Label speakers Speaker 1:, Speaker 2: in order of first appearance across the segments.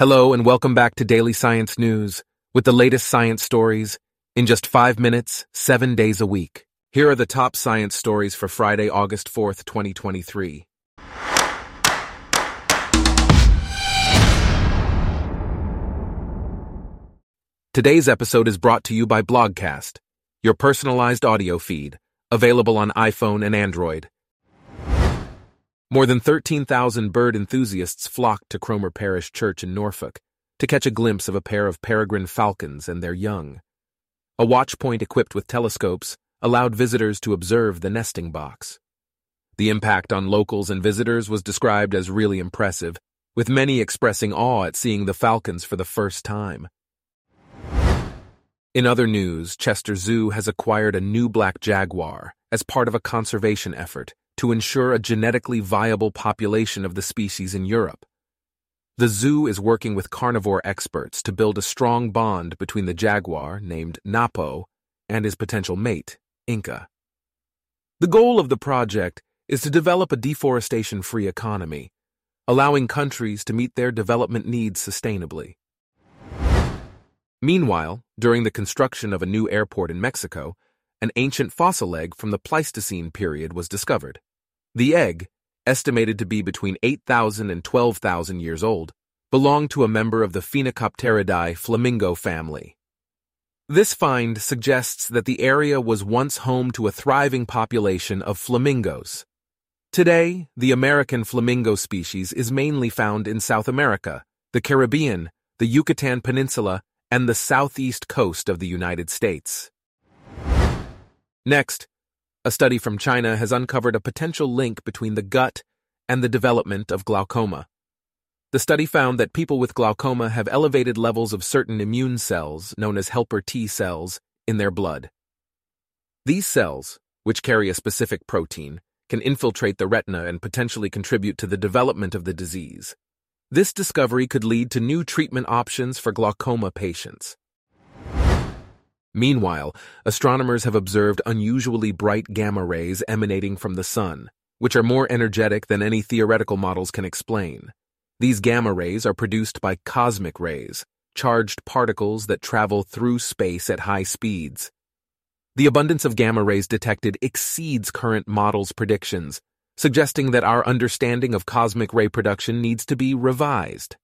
Speaker 1: Hello and welcome back to Daily Science News with the latest science stories in just five minutes, seven days a week. Here are the top science stories for Friday, August 4th, 2023. Today's episode is brought to you by Blogcast, your personalized audio feed, available on iPhone and Android. More than 13,000 bird enthusiasts flocked to Cromer Parish Church in Norfolk to catch a glimpse of a pair of peregrine falcons and their young. A watch point equipped with telescopes allowed visitors to observe the nesting box. The impact on locals and visitors was described as really impressive, with many expressing awe at seeing the falcons for the first time. In other news, Chester Zoo has acquired a new black jaguar as part of a conservation effort to ensure a genetically viable population of the species in Europe. The zoo is working with carnivore experts to build a strong bond between the jaguar, named Napo, and his potential mate, Inca. The goal of the project is to develop a deforestation free economy, allowing countries to meet their development needs sustainably. Meanwhile, during the construction of a new airport in Mexico, an ancient fossil egg from the Pleistocene period was discovered. The egg, estimated to be between 8,000 and 12,000 years old, belonged to a member of the Phoenicopteridae flamingo family. This find suggests that the area was once home to a thriving population of flamingos. Today, the American flamingo species is mainly found in South America, the Caribbean, the Yucatan Peninsula, and the southeast coast of the United States. Next, a study from China has uncovered a potential link between the gut and the development of glaucoma. The study found that people with glaucoma have elevated levels of certain immune cells, known as helper T cells, in their blood. These cells, which carry a specific protein, can infiltrate the retina and potentially contribute to the development of the disease. This discovery could lead to new treatment options for glaucoma patients. Meanwhile, astronomers have observed unusually bright gamma rays emanating from the Sun, which are more energetic than any theoretical models can explain. These gamma rays are produced by cosmic rays, charged particles that travel through space at high speeds. The abundance of gamma rays detected exceeds current models' predictions, suggesting that our understanding of cosmic ray production needs to be revised.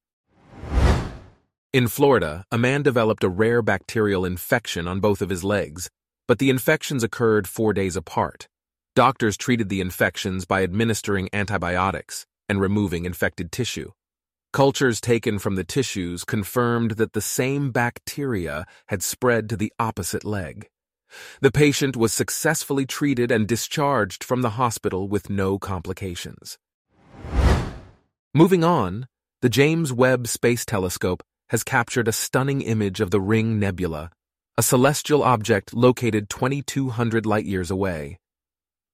Speaker 1: In Florida, a man developed a rare bacterial infection on both of his legs, but the infections occurred four days apart. Doctors treated the infections by administering antibiotics and removing infected tissue. Cultures taken from the tissues confirmed that the same bacteria had spread to the opposite leg. The patient was successfully treated and discharged from the hospital with no complications. Moving on, the James Webb Space Telescope has captured a stunning image of the Ring Nebula, a celestial object located 2,200 light-years away.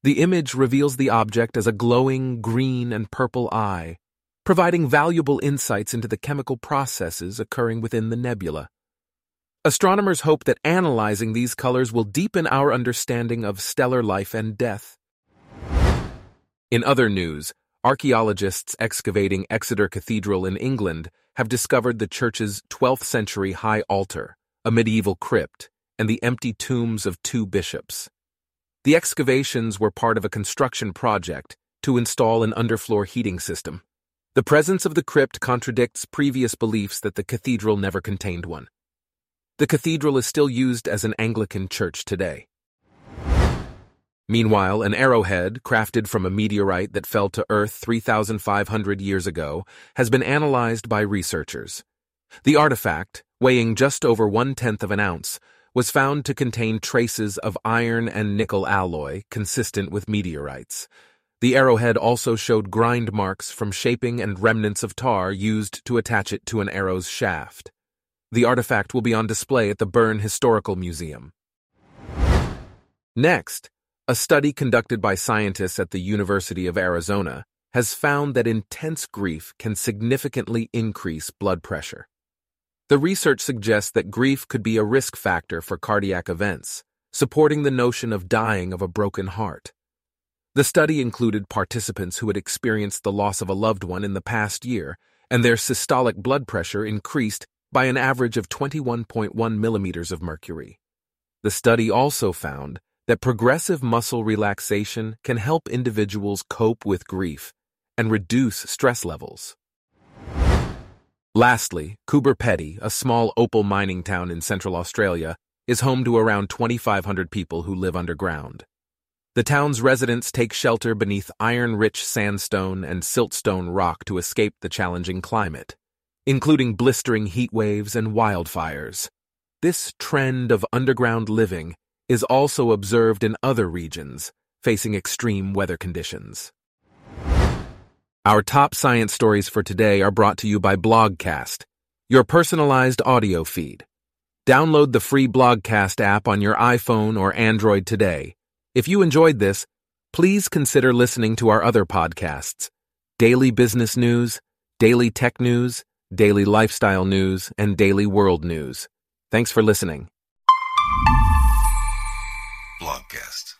Speaker 1: The image reveals the object as a glowing green and purple eye, providing valuable insights into the chemical processes occurring within the nebula. Astronomers hope that analyzing these colors will deepen our understanding of stellar life and death. In other news, archaeologists excavating Exeter Cathedral in England have discovered the church's 12th century high altar, a medieval crypt, and the empty tombs of two bishops. The excavations were part of a construction project to install an underfloor heating system. The presence of the crypt contradicts previous beliefs that the cathedral never contained one. The cathedral is still used as an Anglican church today. Meanwhile, an arrowhead, crafted from a meteorite that fell to Earth 3,500 years ago, has been analyzed by researchers. The artifact, weighing just over one tenth of an ounce, was found to contain traces of iron and nickel alloy consistent with meteorites. The arrowhead also showed grind marks from shaping and remnants of tar used to attach it to an arrow's shaft. The artifact will be on display at the Bern Historical Museum. Next, a study conducted by scientists at the University of Arizona has found that intense grief can significantly increase blood pressure. The research suggests that grief could be a risk factor for cardiac events, supporting the notion of dying of a broken heart. The study included participants who had experienced the loss of a loved one in the past year and their systolic blood pressure increased by an average of 21.1 millimeters of mercury. The study also found that progressive muscle relaxation can help individuals cope with grief and reduce stress levels. Lastly, Coober a small opal mining town in central Australia, is home to around 2,500 people who live underground. The town's residents take shelter beneath iron-rich sandstone and siltstone rock to escape the challenging climate, including blistering heat waves and wildfires. This trend of underground living is also observed in other regions facing extreme weather conditions. Our top science stories for today are brought to you by Blogcast, your personalized audio feed. Download the free Blogcast app on your iPhone or Android today if you enjoyed this, please consider listening to our other podcasts Daily Business News, Daily Tech News, Daily Lifestyle News, and Daily World News. Thanks for listening. Blogcast.